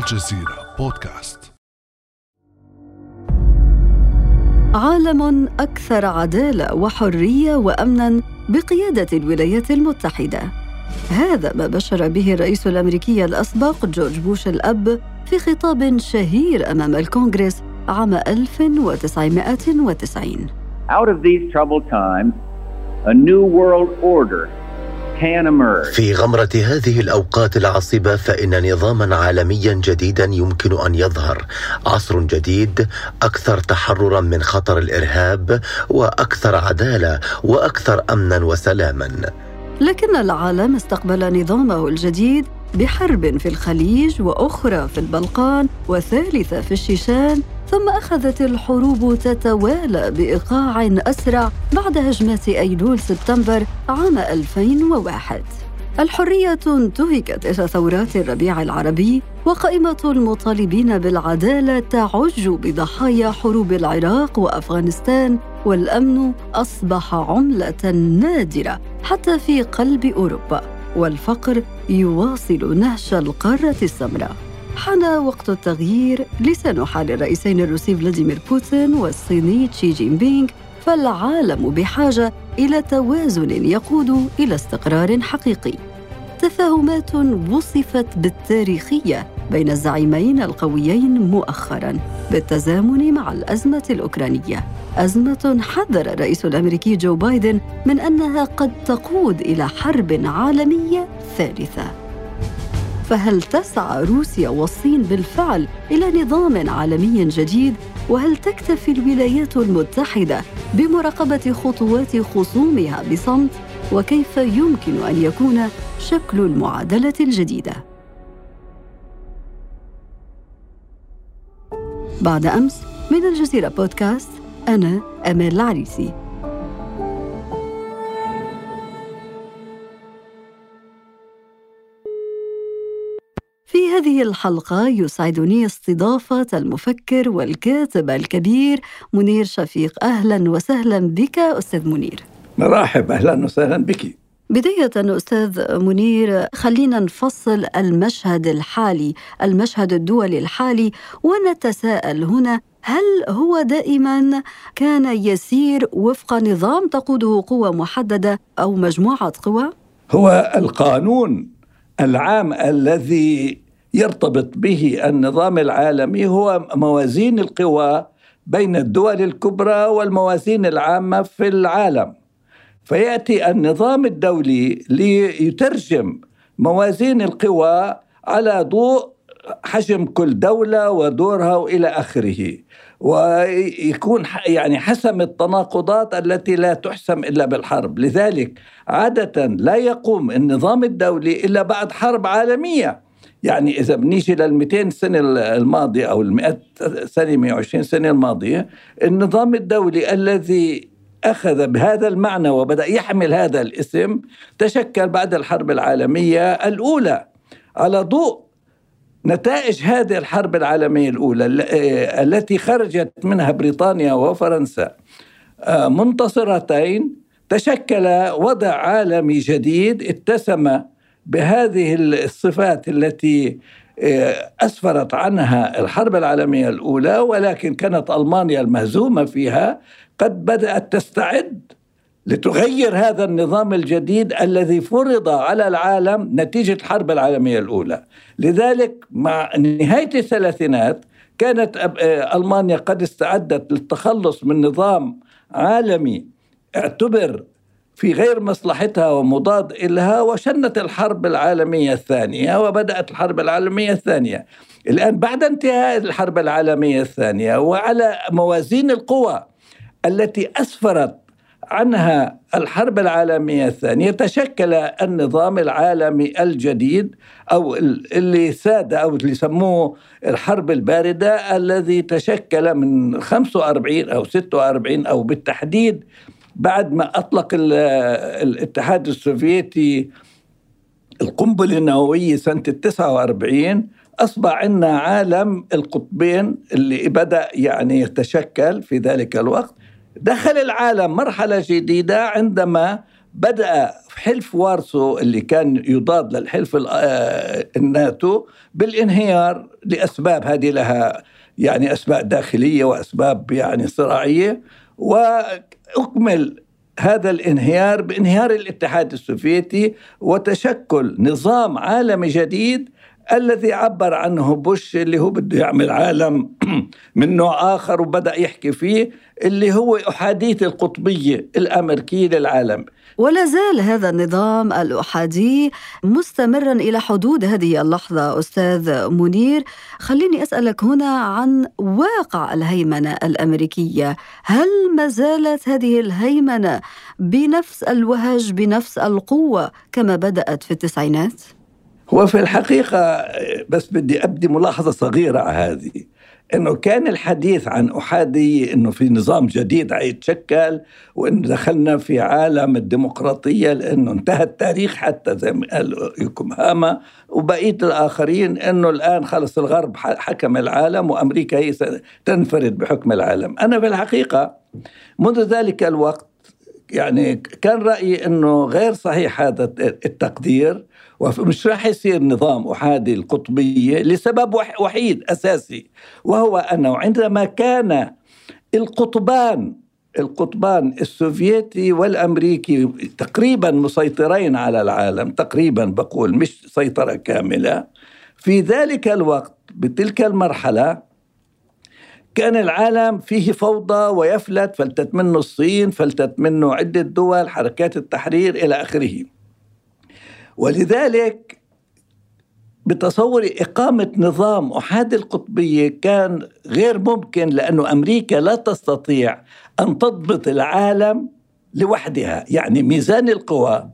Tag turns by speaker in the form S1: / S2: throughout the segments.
S1: الجزيرة بودكاست.
S2: عالم أكثر عدالة وحرية وأمنا بقيادة الولايات المتحدة. هذا ما بشر به الرئيس الأمريكي الأسبق جورج بوش الأب في خطاب شهير أمام الكونغرس عام 1990
S3: Out of these troubled times, a new world order
S4: في غمرة هذه الأوقات العصبة فإن نظاما عالميا جديدا يمكن أن يظهر. عصر جديد أكثر تحررا من خطر الإرهاب وأكثر عدالة وأكثر أمنا وسلاما.
S2: لكن العالم استقبل نظامه الجديد بحرب في الخليج وأخرى في البلقان وثالثة في الشيشان ثم أخذت الحروب تتوالى بإيقاع أسرع بعد هجمات أيلول سبتمبر عام 2001 الحرية انتهكت إثر ثورات الربيع العربي وقائمة المطالبين بالعدالة تعج بضحايا حروب العراق وأفغانستان والأمن أصبح عملة نادرة حتى في قلب أوروبا. والفقر يواصل نهش القارة السمراء. حان وقت التغيير لسان حال الرئيسين الروسي فلاديمير بوتين والصيني تشي جين بينغ فالعالم بحاجة إلى توازن يقود إلى استقرار حقيقي. تفاهمات وصفت بالتاريخية بين الزعيمين القويين مؤخرا بالتزامن مع الأزمة الأوكرانية. أزمة حذر الرئيس الأمريكي جو بايدن من أنها قد تقود إلى حرب عالمية ثالثة. فهل تسعى روسيا والصين بالفعل إلى نظام عالمي جديد؟ وهل تكتفي الولايات المتحدة بمراقبة خطوات خصومها بصمت؟ وكيف يمكن أن يكون شكل المعادلة الجديدة؟ بعد أمس من الجزيرة بودكاست أنا امال العريسي. في هذه الحلقة يسعدني استضافة المفكر والكاتب الكبير منير شفيق. أهلا وسهلا بك أستاذ منير.
S5: مرحب أهلا وسهلا بك.
S2: بداية أستاذ منير خلينا نفصل المشهد الحالي المشهد الدولي الحالي ونتساءل هنا هل هو دائما كان يسير وفق نظام تقوده قوة محددة أو مجموعة قوى؟
S5: هو القانون العام الذي يرتبط به النظام العالمي هو موازين القوى بين الدول الكبرى والموازين العامة في العالم فيأتي النظام الدولي ليترجم موازين القوى على ضوء حجم كل دولة ودورها والى آخره ويكون يعني حسم التناقضات التي لا تحسم إلا بالحرب، لذلك عادة لا يقوم النظام الدولي إلا بعد حرب عالمية. يعني إذا بنيجي لل 200 سنة الماضية أو ال 100 سنه 120 سنة الماضية، النظام الدولي الذي أخذ بهذا المعنى وبدأ يحمل هذا الاسم تشكل بعد الحرب العالمية الأولى. على ضوء نتائج هذه الحرب العالمية الأولى آه، التي خرجت منها بريطانيا وفرنسا آه، منتصرتين تشكل وضع عالمي جديد اتسم بهذه الصفات التي آه، أسفرت عنها الحرب العالمية الأولى ولكن كانت ألمانيا المهزومة فيها. قد بدأت تستعد لتغير هذا النظام الجديد الذي فرض على العالم نتيجة الحرب العالمية الأولى. لذلك مع نهاية الثلاثينات كانت آه، ألمانيا قد استعدت للتخلص من نظام عالمي اعتبر في غير مصلحتها ومضاد إلها وشنت الحرب العالمية الثانية وبدأت الحرب العالمية الثانية. الآن بعد انتهاء الحرب العالمية الثانية وعلى موازين القوى التي أسفرت عنها الحرب العالمية الثانية تشكل النظام العالمي الجديد أو اللي ساد أو اللي سموه الحرب الباردة الذي تشكل من 45 أو 46 أو بالتحديد بعد ما أطلق الاتحاد السوفيتي القنبلة النووية سنة 49 أصبح عندنا عالم القطبين اللي بدأ يعني يتشكل في ذلك الوقت. دخل العالم مرحلة جديدة عندما بدأ حلف وارسو اللي كان يضاد للحلف آه، الناتو بالانهيار لأسباب هذه لها يعني أسباب داخلية وأسباب يعني صراعية وأكمل هذا الانهيار بانهيار الاتحاد السوفيتي وتشكل نظام عالمي جديد الذي عبر عنه بوش اللي هو بده يعمل عالم من نوع آخر وبدأ يحكي فيه اللي هو أحادية القطبية الأمريكية للعالم.
S2: ولا زال هذا النظام الأحادي مستمرا إلى حدود هذه اللحظة. أستاذ منير خليني أسألك هنا عن واقع الهيمنة الأمريكية. هل ما زالت هذه الهيمنة بنفس الوهج بنفس القوة كما بدأت في التسعينات؟
S5: هو في الحقيقة بس بدي أبدي ملاحظة صغيرة على هذه إنه كان الحديث عن أحادي إنه في نظام جديد حيتشكل وإن دخلنا في عالم الديمقراطية لإنه انتهى التاريخ حتى زي ما قال يوكوهاما وبقية الآخرين إنه الآن خلص الغرب حكم العالم وأمريكا هي تنفرد بحكم العالم، أنا في الحقيقة منذ ذلك الوقت يعني كان رأيي إنه غير صحيح هذا التقدير ومش راح يصير نظام أحادي القطبية لسبب وحيد أساسي وهو أنه عندما كان القطبان القطبان السوفيتي والأمريكي تقريبا مسيطرين على العالم تقريبا بقول مش سيطرة كاملة في ذلك الوقت بتلك المرحلة كان العالم فيه فوضى ويفلت فلتت منه الصين فلتت منه عدة دول حركات التحرير إلى آخره. ولذلك بتصور إقامة نظام أحادي القطبية كان غير ممكن لأنه أمريكا لا تستطيع أن تضبط العالم لوحدها يعني ميزان القوى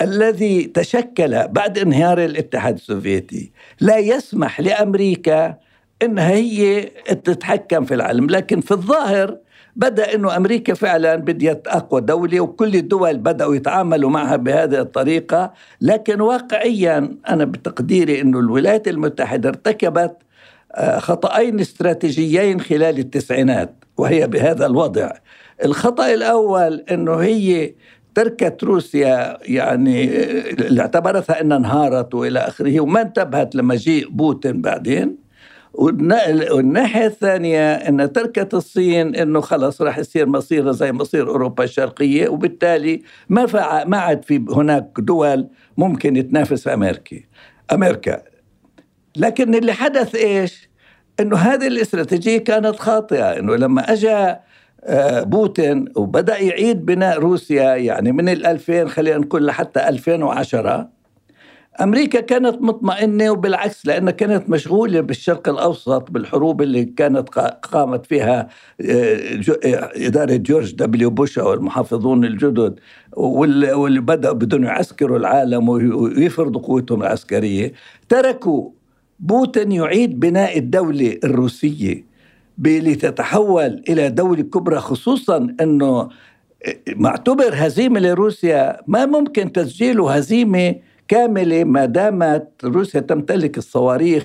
S5: الذي تشكل بعد انهيار الاتحاد السوفيتي لا يسمح لأمريكا أنها هي تتحكم في العالم لكن في الظاهر بدأ إنه أمريكا فعلا بديت أقوى دولة وكل الدول بدأوا يتعاملوا معها بهذه الطريقة. لكن واقعيا أنا بتقديري إنه الولايات المتحدة ارتكبت آه، خطأين استراتيجيين خلال التسعينات وهي بهذا الوضع. الخطأ الأول أنه هي تركت روسيا يعني اللي آه، اعتبرتها أنها انهارت وإلى آخره وما انتبهت لمجيء بوتين بعدين. والناحية الثانية أن تركت الصين أنه خلص راح يصير مصيرها زي مصير أوروبا الشرقية وبالتالي ما فع ما عاد في هناك دول ممكن تنافس أمريكا أمريكا. لكن اللي حدث إيش؟ أنه هذه الاستراتيجية كانت خاطئة أنه لما أجا آه، بوتين وبدأ يعيد بناء روسيا يعني من ال 2000 خلينا نقول لحتى 2010 أمريكا كانت مطمئنة وبالعكس لأنها كانت مشغولة بالشرق الأوسط بالحروب اللي كانت قامت فيها آه، آه، إدارة جورج دبليو بوش أو المحافظون الجدد واللي بداوا بدهم يعسكروا العالم ويفرضوا قوتهم العسكرية. تركوا بوتين يعيد بناء الدولة الروسية لتتحول إلى دولة كبرى خصوصا إنه آه، معتبر هزيمة لروسيا ما ممكن تسجيله هزيمة كاملة ما دامت روسيا تمتلك الصواريخ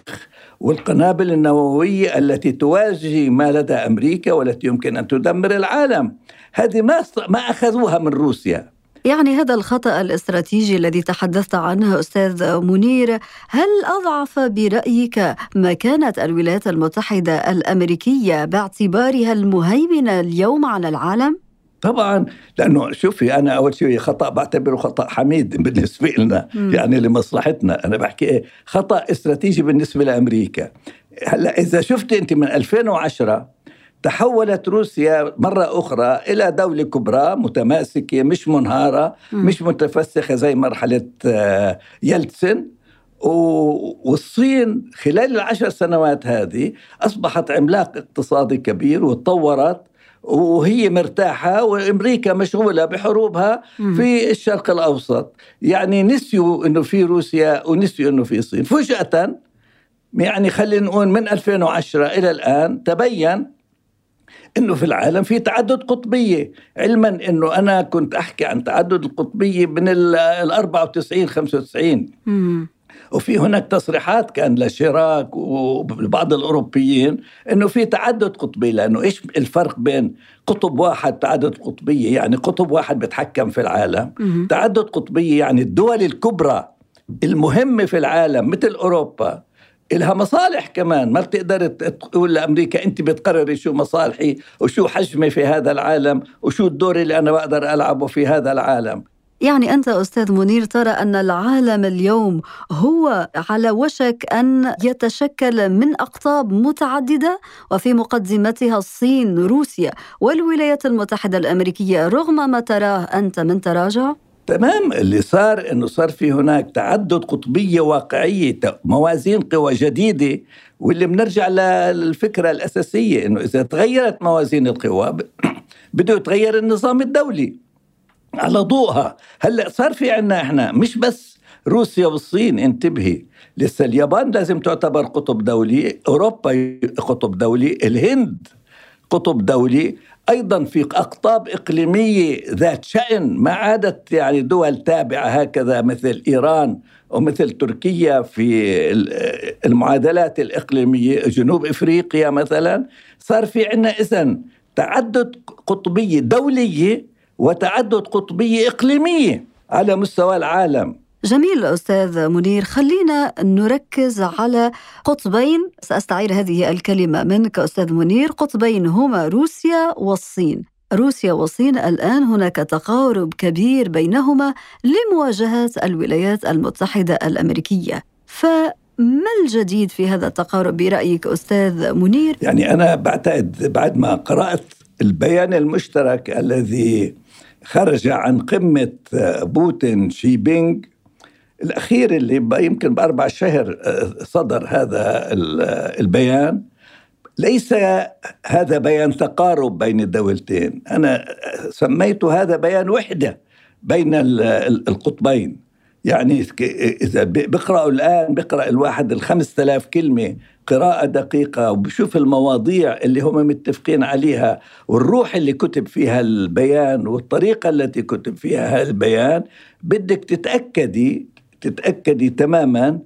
S5: والقنابل النووية التي تواجه ما لدى أمريكا والتي يمكن أن تدمر العالم هذه ما ما أخذوها من روسيا
S2: يعني هذا الخطأ الاستراتيجي الذي تحدثت عنه أستاذ منير هل أضعف برأيك مكانة الولايات المتحدة الأمريكية باعتبارها المهيمنة اليوم على العالم؟
S5: طبعا لأنه شوفي أنا أول شيء خطأ بعتبره خطأ حميد بالنسبة لنا م. يعني لمصلحتنا. أنا بحكي إيه خطأ استراتيجي بالنسبة لأمريكا. هلأ إذا شفت أنت من 2010 تحولت روسيا مرة أخرى إلى دولة كبرى متماسكة مش منهارة م. مش متفسخة زي مرحلة آه، يلتسن. والصين خلال العشر سنوات هذه أصبحت عملاق اقتصادي كبير وتطورت. وهي مرتاحة وأمريكا مشغولة بحروبها في الشرق الأوسط. يعني نسيوا أنه في روسيا ونسيوا أنه في الصين. فجأة يعني خلينا نقول من 2010 إلى الآن تبين إنه في العالم في تعدد قطبية. علما إنه أنا كنت أحكي عن تعدد القطبية من ال 94 95 وفي هناك تصريحات كان لشيراك وبعض الأوروبيين أنه في تعدد قطبي لأنه إيش الفرق بين قطب واحد تعدد قطبية؟ يعني قطب واحد بيتحكم في العالم. تعدد قطبية يعني الدول الكبرى المهمة في العالم مثل أوروبا. إلها مصالح كمان. ما بتقدر تقول لأمريكا أنت بتقرري شو مصالحي وشو حجمي في هذا العالم وشو الدور اللي أنا بقدر ألعبه في هذا العالم.
S2: يعني أنت أستاذ منير ترى أن العالم اليوم هو على وشك أن يتشكل من أقطاب متعددة وفي مقدمتها الصين روسيا والولايات المتحدة الأمريكية رغم ما تراه أنت من تراجع؟
S5: تمام اللي صار إنه صار في هناك تعدد قطبية واقعية موازين قوى جديدة واللي بنرجع للفكرة الأساسية إنه إذا تغيرت موازين القوى بده يتغير النظام الدولي على ضوءها. هلا صار في عنا إحنا مش بس روسيا والصين. انتبهي لسه اليابان لازم تعتبر قطب دولي أوروبا قطب دولي الهند قطب دولي. أيضا في أقطاب إقليمية ذات شأن ما عادت يعني دول تابعة هكذا مثل إيران ومثل تركيا في المعادلات الإقليمية جنوب إفريقيا مثلا. صار في عندنا اذا تعدد قطبية دولية وتعدد قطبيه اقليميه على مستوى العالم.
S2: جميل أستاذ منير خلينا نركز على قطبين. سأستعير هذه الكلمة منك أستاذ منير. قطبين هما روسيا والصين. روسيا والصين الآن هناك تقارب كبير بينهما لمواجهة الولايات المتحدة الأمريكية. فما الجديد في هذا التقارب برأيك أستاذ منير؟
S5: يعني أنا بعتقد بعد ما قرأت البيان المشترك الذي خرج عن قمة بوتين شي بينغ الأخير اللي يمكن بأربع شهر آه، صدر هذا البيان. ليس هذا بيان تقارب بين الدولتين. أنا سميت هذا بيان وحدة بين القطبين. يعني إذا بقرأوا الآن بقرأ الواحد الخمس تلاف كلمة قراءة دقيقة وبشوف المواضيع اللي هم متفقين عليها والروح اللي كتب فيها البيان والطريقة التي كتب فيها البيان بدك تتأكدي تتأكدي تماما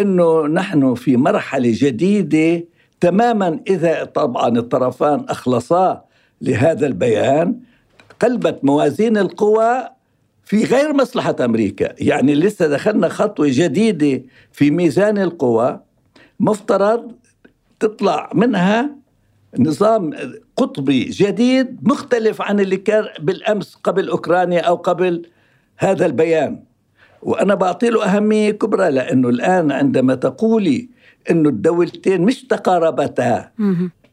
S5: إنه نحن في مرحلة جديدة تماما. إذا طبعا الطرفان أخلصا لهذا البيان قلبت موازين القوى في غير مصلحة أمريكا، يعني لسه دخلنا خطوة جديدة في ميزان القوى. مفترض تطلع منها نظام قطبي جديد مختلف عن اللي كان بالأمس قبل أوكرانيا أو قبل هذا البيان. وأنا بعطي له أهمية كبرى لأنه الآن عندما تقولي أنه الدولتين مش تقاربتا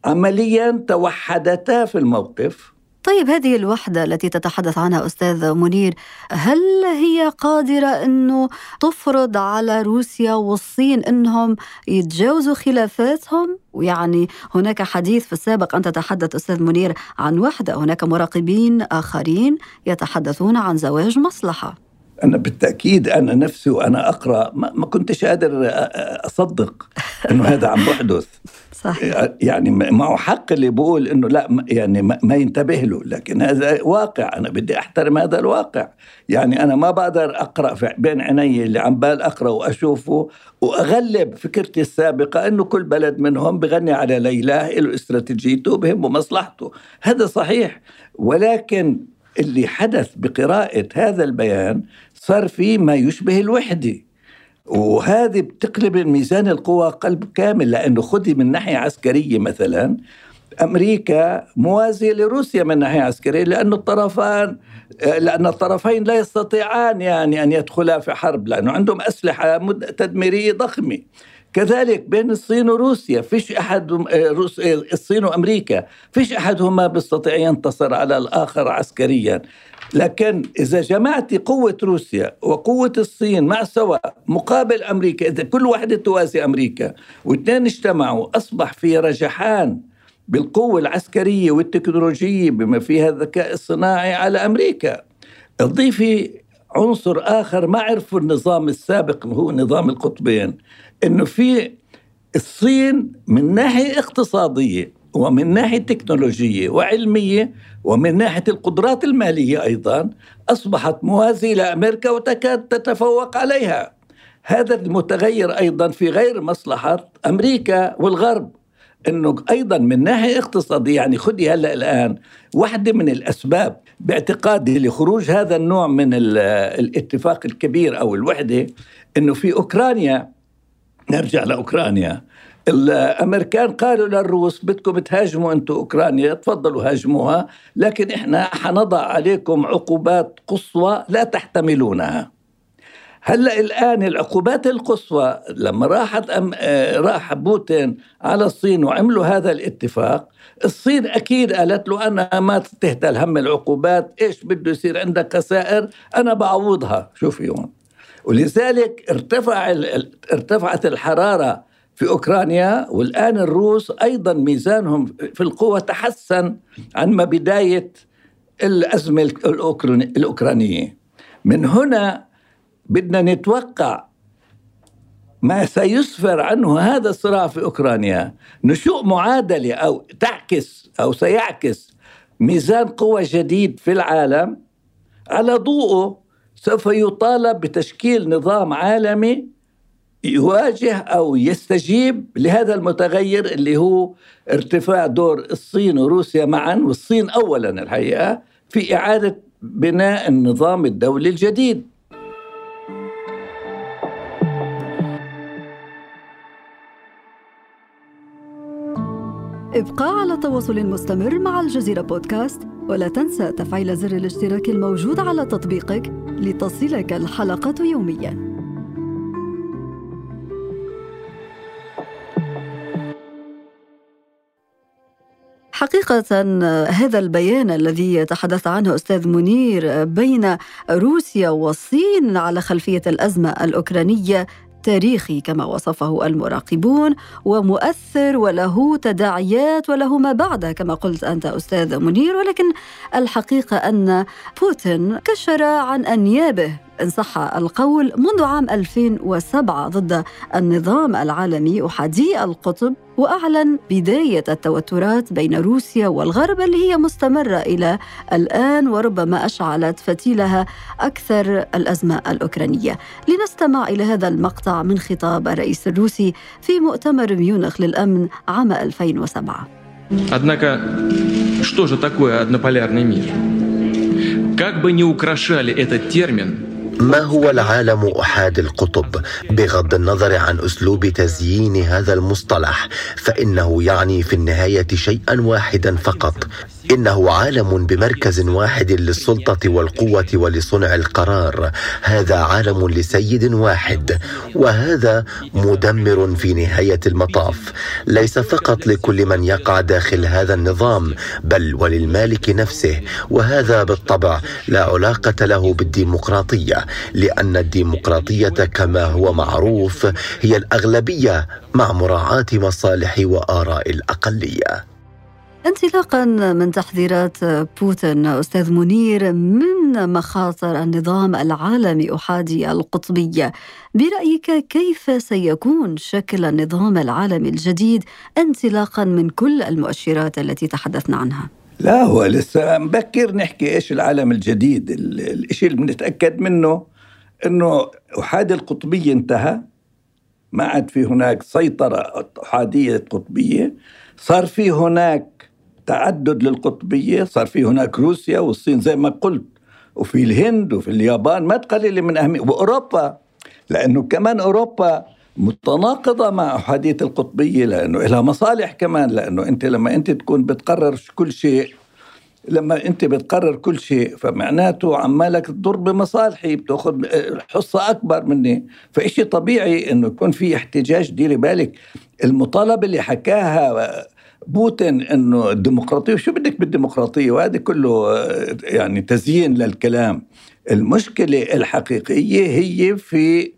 S5: عمليا توحدتا في الموقف
S2: طيب هذه الوحدة التي تتحدث عنها أستاذ منير هل هي قادرة أنه تفرض على روسيا والصين أنهم يتجاوزوا خلافاتهم؟ ويعني هناك حديث في السابق أنت تتحدث أستاذ منير عن وحدة هناك مراقبين آخرين يتحدثون عن زواج مصلحة
S5: أنا بالتأكيد أنا نفسي وأنا أقرأ ما كنتش قادر أصدق أنه هذا عم بحدث صح. يعني معه حق اللي بقول إنه لا يعني ما ينتبه له لكن هذا واقع. أنا بدي أحترم هذا الواقع. يعني أنا ما بقدر في بين عيني اللي عم بال أقرأ وأشوفه وأغلب فكرتي السابقة إنه كل بلد منهم بغني على ليلاه له إستراتيجيته بهمه مصلحته. هذا صحيح. ولكن اللي حدث بقراءة هذا البيان صار في ما يشبه الوحدة. وهذه بتقلب ميزان القوى قلب كامل لأنه خذي من ناحية عسكرية مثلا أمريكا موازية لروسيا من ناحية عسكرية لأن الطرفان لأن الطرفين لا يستطيعان يعني أن يدخلا في حرب لأنه عندهم أسلحة تدميرية ضخمة. كذلك بين الصين وروسيا فيش أحد روس الصين وأمريكا فيش أحدهما بيستطيع ينتصر على الآخر عسكريا. لكن إذا جمعت قوة روسيا وقوة الصين مع سوا مقابل أمريكا إذا كل واحدة توازي أمريكا واثنين اجتمعوا أصبح في رجحان بالقوة العسكرية والتكنولوجية بما فيها الذكاء الصناعي على أمريكا. اضيفي عنصر آخر ما عرفوا النظام السابق هو نظام القطبين إنه في الصين من ناحية اقتصادية ومن ناحية تكنولوجية وعلمية ومن ناحية القدرات المالية أيضا أصبحت موازية لأمريكا وتكاد تتفوق عليها. هذا المتغير أيضا في غير مصلحة أمريكا والغرب إنه أيضا من ناحية اقتصادية يعني خدي هلأ الآن واحدة من الأسباب باعتقادي لخروج هذا النوع من الاتفاق الكبير أو الوحدة إنه في أوكرانيا نرجع لأوكرانيا الأمريكان قالوا للروس بدكم تهاجموا أنتم أوكرانيا تفضلوا هاجموها لكن إحنا حنضع عليكم عقوبات قصوى لا تحتملونها. هلأ الآن العقوبات القصوى لما راحت أم آه راح بوتين على الصين وعملوا هذا الاتفاق الصين أكيد قالت له أنا ما تهتل هم العقوبات إيش بده يصير عندك خسائر؟ أنا بعوضها. شوفي هون ولذلك ارتفع ارتفعت الحرارة في أوكرانيا والآن الروس أيضا ميزانهم في القوة تحسن عن ما بداية الأزمة الأوكرانية. من هنا بدنا نتوقع ما سيسفر عنه هذا الصراع في أوكرانيا. نشوء معادلة أو تعكس أو سيعكس ميزان قوى جديد في العالم. على ضوءه سوف يطالب بتشكيل نظام عالمي يواجه أو يستجيب لهذا المتغير اللي هو ارتفاع دور الصين وروسيا معا والصين اولا الحقيقة في إعادة بناء النظام الدولي الجديد.
S2: ابقى على تواصل مستمر مع الجزيرة بودكاست ولا تنسى تفعيل زر الاشتراك الموجود على تطبيقك لتصلك الحلقة يومياً. حقيقة هذا البيان الذي يتحدث عنه أستاذ منير بين روسيا والصين على خلفية الأزمة الأوكرانية تاريخي كما وصفه المراقبون ومؤثر وله تداعيات وله ما بعد كما قلت أنت أستاذ منير. ولكن الحقيقة أن بوتين كشر عن أنيابه. إن صح القول منذ عام 2007 ضد النظام العالمي أحادي القطب وأعلن بداية التوترات بين روسيا والغرب اللي هي مستمرة إلى الآن وربما أشعلت فتيلها أكثر الأزمة الأوكرانية لنستمع إلى هذا المقطع من خطاب الرئيس الروسي في مؤتمر ميونخ للأمن عام 2007
S6: Однако, что же такое однополярный мир? Как бы ни украшали этот термин,
S4: ما هو العالم أحاد القطب؟ بغض النظر عن أسلوب تزيين هذا المصطلح فإنه يعني في النهاية شيئا واحدا فقط. إنه عالم بمركز واحد للسلطة والقوة ولصنع القرار. هذا عالم لسيد واحد وهذا مدمر في نهاية المطاف. ليس فقط لكل من يقع داخل هذا النظام بل وللمالك نفسه. وهذا بالطبع لا علاقة له بالديمقراطية لأن الديمقراطية كما هو معروف هي الأغلبية مع مراعاة مصالح وآراء الأقلية.
S2: انطلاقا من تحذيرات بوتين. أستاذ منير من مخاطر النظام العالمي أحادي القطبية؟ برأيك كيف سيكون شكل النظام العالمي الجديد انطلاقا من كل المؤشرات التي تحدثنا عنها؟
S5: لا هو لسه مبكر نحكي إيش العالم الجديد. الشيء اللي بنتأكد منه إنه أحادي القطبية انتهى. ما عاد في هناك سيطرة أحادية قطبية. صار في هناك تعدد للقطبية صار في هناك روسيا والصين زي ما قلت وفي الهند وفي اليابان ما تقلل من أهمية وأوروبا لأنه كمان أوروبا متناقضة مع أحادية القطبية لأنه لها مصالح كمان لأنه أنت لما أنت تكون بتقرر كل شيء لما أنت بتقرر كل شيء فمعناته عمالك تضر بمصالحي بتأخذ حصة أكبر مني. فإشي طبيعي إنه يكون في احتجاج ديري بالك. المطالبة اللي حكاها بوتين إنه الديمقراطية شو بدك بالديمقراطية؟ وهذا كله يعني تزيين للكلام. المشكلة الحقيقية هي في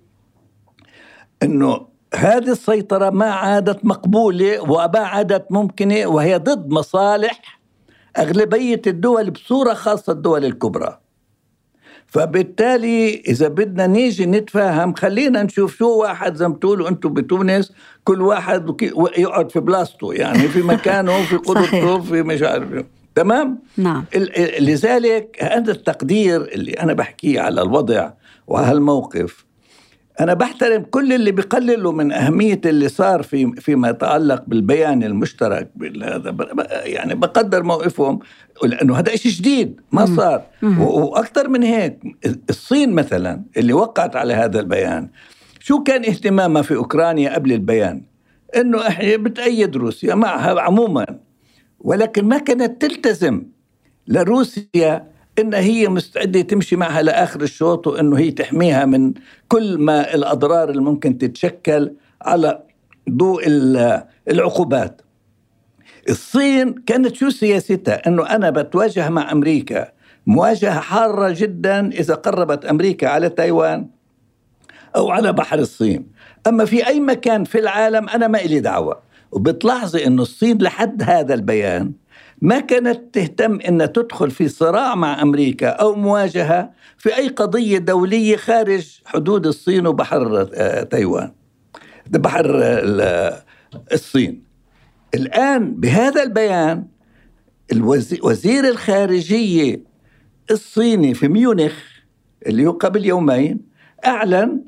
S5: إنه هذه السيطرة ما عادت مقبولة وما عادت ممكنة وهي ضد مصالح أغلبية الدول بصورة خاصة الدول الكبرى. فبالتالي إذا بدنا نيجي نتفاهم خلينا نشوف شو واحد زي ما بتقولوا أنتم بتونس كل واحد يقعد في بلاصته يعني في مكانه في قدرته في مش عارف تمام؟
S2: نعم.
S5: لذلك هذا التقدير اللي أنا بحكيه على الوضع وهالموقف أنا بحترم كل اللي بيقللوا من أهمية اللي صار في فيما يتعلق بالبيان المشترك هذا يعني بقدر موقفهم لأنه هذا شيء جديد ما صار. وأكثر من هيك الصين مثلا اللي وقعت على هذا البيان شو كان اهتمامها في أوكرانيا قبل البيان؟ أنه إحنا بتأيد روسيا معها عموما ولكن ما كانت تلتزم لروسيا إن هي مستعدة تمشي معها لآخر الشوط وإنه هي تحميها من كل ما الأضرار اللي ممكن تتشكل على ضوء العقوبات. الصين كانت شو سياستها؟ إنه أنا بتواجه مع أمريكا. مواجهة حارة جدا إذا قربت أمريكا على تايوان أو على بحر الصين. أما في أي مكان في العالم أنا ما إلي دعوة. وبتلاحظي إنه الصين لحد هذا البيان ما كانت تهتم أن تدخل في صراع مع أمريكا أو مواجهة في أي قضية دولية خارج حدود الصين وبحر آه، تايوان بحر آه، الصين. الآن بهذا البيان وزير الخارجية الصيني في ميونخ اللي هو قبل يومين أعلن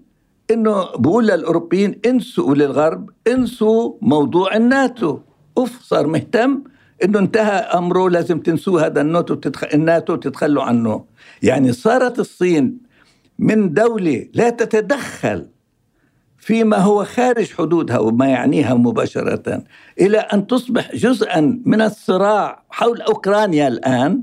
S5: إنه بقول للأوروبيين انسوا للغرب انسوا موضوع الناتو. أوف صار مهتم إنه انتهى أمره لازم تنسوه هذا الناتو وتتخ... الناتو وتتخلوا عنه. يعني صارت الصين من دولة لا تتدخل فيما هو خارج حدودها وما يعنيها مباشرة إلى أن تصبح جزءا من الصراع حول أوكرانيا الآن.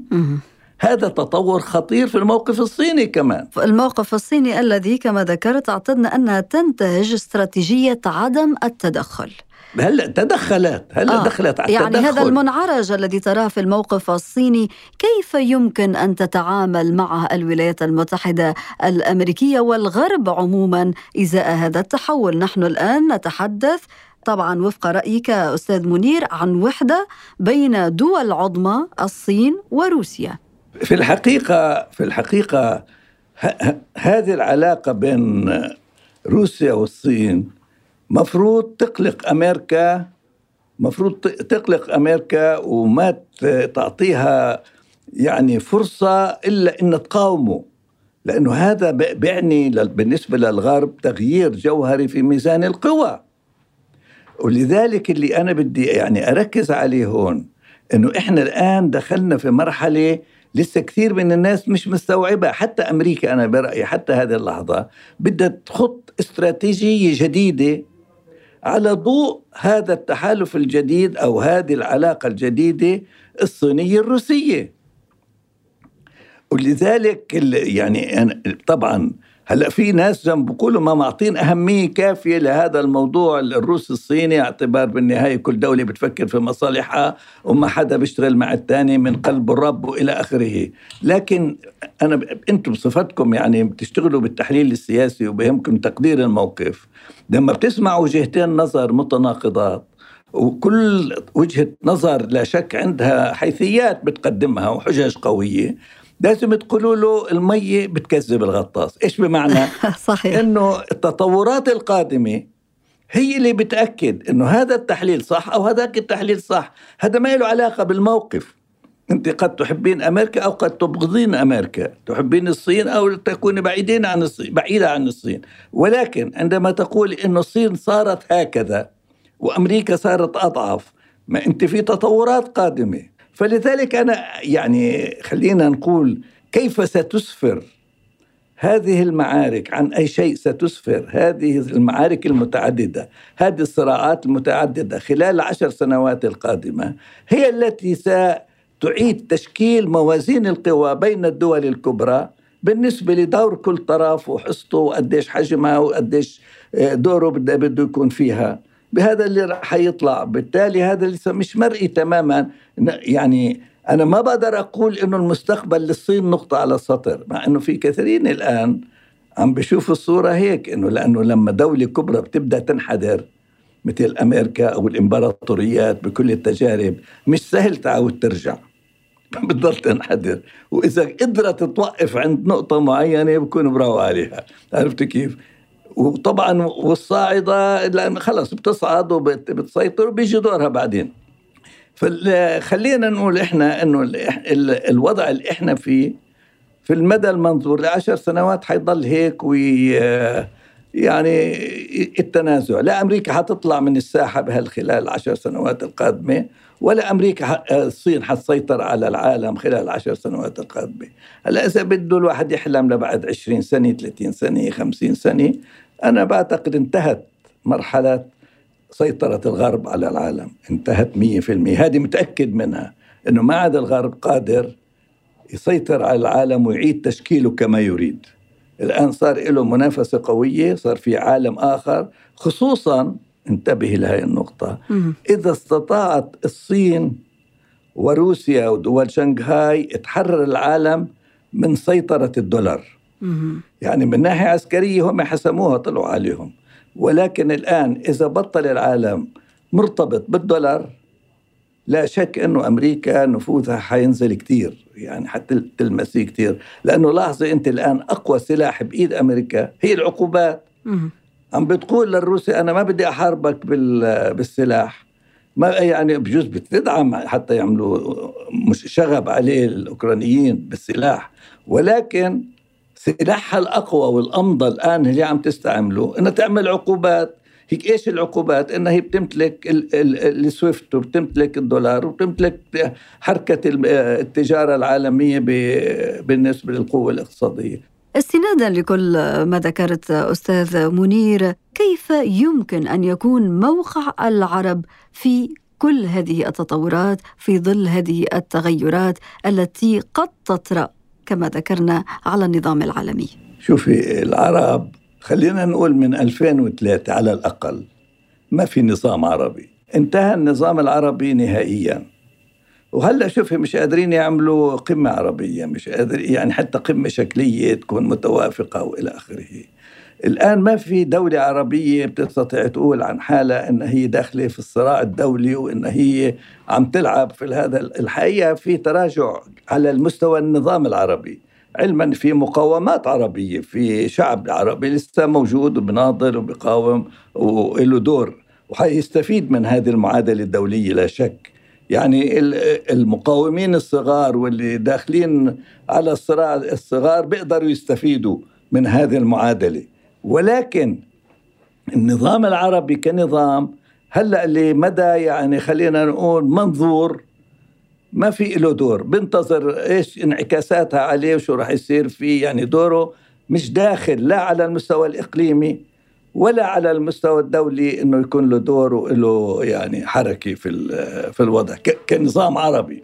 S5: هذا تطور خطير في الموقف الصيني كمان
S2: الموقف الصيني الذي كما ذكرت اعتدنا أنها تنتهج استراتيجية عدم التدخل
S5: هلا تدخلت هلا آه. دخلت على
S2: يعني التدخل. هذا المنعرج الذي تراه في الموقف الصيني كيف يمكن أن تتعامل معه الولايات المتحدة الأمريكية والغرب عموما إزاء هذا التحول نحن الآن نتحدث طبعا وفق رأيك أستاذ منير عن وحدة بين دول عظمى الصين وروسيا
S5: في الحقيقة في الحقيقة هذه العلاقة بين روسيا والصين مفروض تقلق أمريكا مفروض تقلق أمريكا وما تعطيها يعني فرصة إلا أن تقاومه لأنه هذا بيعني بالنسبة للغرب تغيير جوهري في ميزان القوى. ولذلك اللي أنا بدي يعني أركز عليه هون أنه إحنا الآن دخلنا في مرحلة لسه كثير من الناس مش مستوعبة. حتى أمريكا أنا برأيي حتى هذه اللحظة بدها تخط استراتيجية جديدة على ضوء هذا التحالف الجديد أو هذه العلاقة الجديدة الصينية الروسية. ولذلك يعني طبعا هلا في ناس جنب بيقولوا ما معطين أهمية كافية لهذا الموضوع الروسي الصيني اعتبار بالنهاية كل دولة بتفكر في مصالحها وما حدا بيشتغل مع الثاني من قلب الرب وإلى آخره. لكن أنا أنتم بصفتكم يعني بتشتغلوا بالتحليل السياسي وبهمكم تقدير الموقف. لما بتسمعوا وجهتين نظر متناقضات وكل وجهة نظر لا شك عندها حيثيات بتقدمها وحجج قوية لازم تقولوا له المية بتكذب الغطاس. إيش بمعنى؟
S2: صحيح.
S5: إنه التطورات القادمة هي اللي بتأكد إنه هذا التحليل صح أو هذاك التحليل صح. هذا ما له علاقة بالموقف. أنت قد تحبين أمريكا أو قد تبغضين أمريكا. تحبين الصين أو تكوني بعيدين عن الصين بعيدة عن الصين. ولكن عندما تقول إن الصين صارت هكذا وأمريكا صارت أضعف ما أنت في تطورات قادمة. فلذلك أنا يعني خلينا نقول كيف ستسفر هذه المعارك؟ عن أي شيء ستسفر هذه المعارك المتعددة؟ هذه الصراعات المتعددة خلال العشر سنوات القادمة هي التي ستعيد تشكيل موازين القوى بين الدول الكبرى بالنسبة لدور كل طرف وحصته وقديش حجمها وقديش آه، دوره بده يكون فيها. بهذا اللي راح يطلع بالتالي هذا لسه مش مرئي تماما. يعني أنا ما بقدر أقول إنه المستقبل للصين نقطة على السطر مع إنه في كثيرين الآن عم بيشوفوا الصورة هيك إنه لأنه لما دولة كبرى بتبدأ تنحدر مثل أمريكا أو الإمبراطوريات بكل التجارب مش سهل تعود ترجع. بتضل تنحدر. وإذا قدرت توقف عند نقطة معينة بكون برافو عليها. عرفت كيف؟ وطبعا والصاعدة لأن خلص بتصعد وبتسيطر وبيجي دورها بعدين. فخلينا نقول إحنا إنه الوضع اللي إحنا فيه في المدى المنظور لعشر سنوات حيضل هيك وي يعني التنازع. لا أمريكا حتطلع من الساحة بهالخلال العشر سنوات القادمة ولا أمريكا الصين حتسيطر على العالم خلال العشر سنوات القادمة. هلأ إذا بده الواحد يحلم لبعد 20 سنة 30 سنة 50 سنة أنا بعتقد انتهت مرحلة سيطرة الغرب على العالم. انتهت 100% هذه متأكد منها أنه ما عاد الغرب قادر يسيطر على العالم ويعيد تشكيله كما يريد. الآن صار له منافسة قوية صار في عالم آخر. خصوصا انتبه لهي النقطة. إذا استطاعت الصين وروسيا ودول شنغهاي تحرر العالم من سيطرة الدولار. يعني من ناحية عسكرية هم حسموها طلعوا عليهم. ولكن الآن إذا بطل العالم مرتبط بالدولار لا شك أنه أمريكا نفوذها حينزل كثير يعني حتى تلمسيه كثير لأنه لاحظي أنت الآن أقوى سلاح بإيد أمريكا هي العقوبات. عم بتقول للروسي أنا ما بدي أحاربك بالسلاح. ما يعني بجوز بتدعم حتى يعملوا مش شغب عليه الأوكرانيين بالسلاح. ولكن سلاحها الأقوى والأمضى الآن اللي عم تستعمله إنها تعمل عقوبات هيك إيش العقوبات؟ انها هي بتمتلك السويفت وبتمتلك الدولار وبتمتلك حركة التجارة العالمية بالنسبة للقوة الاقتصادية.
S2: استنادا لكل ما ذكرت أستاذ منير، كيف يمكن أن يكون موقع العرب في كل هذه التطورات في ظل هذه التغيرات التي قد تطرأ كما ذكرنا على النظام العالمي؟
S5: شوفي العرب خلينا نقول من 2003 على الأقل ما في نظام عربي. انتهى النظام العربي نهائيا. وهلأ شوفي مش قادرين يعملوا قمة عربية مش قادر يعني حتى قمة شكلية تكون متوافقة وإلى آخره. الآن ما في دولة عربية بتستطيع تقول عن حالها أن هي داخلة في الصراع الدولي وأن هي عم تلعب في هذا الحقيقة في تراجع على المستوى النظام العربي. علما في مقاومات عربية في شعب عربي لسه موجود وبناضل وبقاوم وله دور وحيستفيد من هذه المعادلة الدولية لا شك. يعني المقاومين الصغار واللي داخلين على الصراع الصغار بيقدروا يستفيدوا من هذه المعادلة. ولكن النظام العربي كنظام هلأ لمدى يعني خلينا نقول منظور ما في له دور. بنتظر إيش انعكاساتها عليه وشو راح يصير فيه. يعني دوره مش داخل لا على المستوى الإقليمي ولا على المستوى الدولي إنه يكون له دور وله يعني حركة في في الوضع كنظام عربي.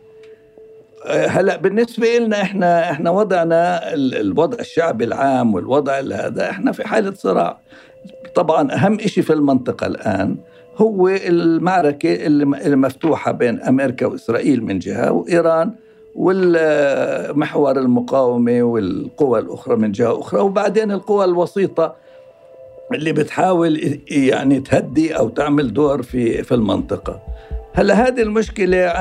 S5: هلا بالنسبة لنا إحنا إحنا وضعنا الوضع الشعبي العام والوضع هذا إحنا في حالة صراع. طبعا أهم شيء في المنطقة الآن هو المعركة المفتوحة بين أمريكا وإسرائيل من جهة وإيران والمحور المقاومة والقوى الأخرى من جهة أخرى وبعدين القوى الوسيطة اللي بتحاول يعني تهدي أو تعمل دور في في المنطقة. هلا هذه المشكلة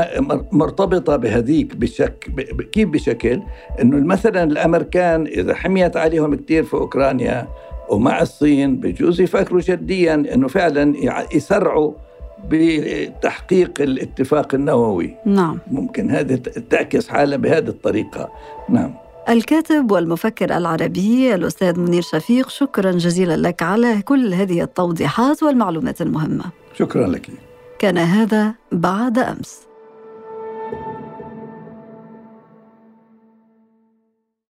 S5: مرتبطة بهذيك بشك كيف بشكل؟ إنه مثلا الأمريكان إذا حميت عليهم كثير في أوكرانيا ومع الصين بجوز يفكروا جديا إنه فعلا يسرعوا بتحقيق الاتفاق النووي.
S2: نعم.
S5: ممكن هذه تعكس حالها بهذه الطريقة. نعم.
S2: الكاتب والمفكر العربي الأستاذ منير شفيق شكرا جزيلا لك على كل هذه التوضيحات والمعلومات المهمة.
S5: شكرا لك.
S2: كان هذا بعد أمس.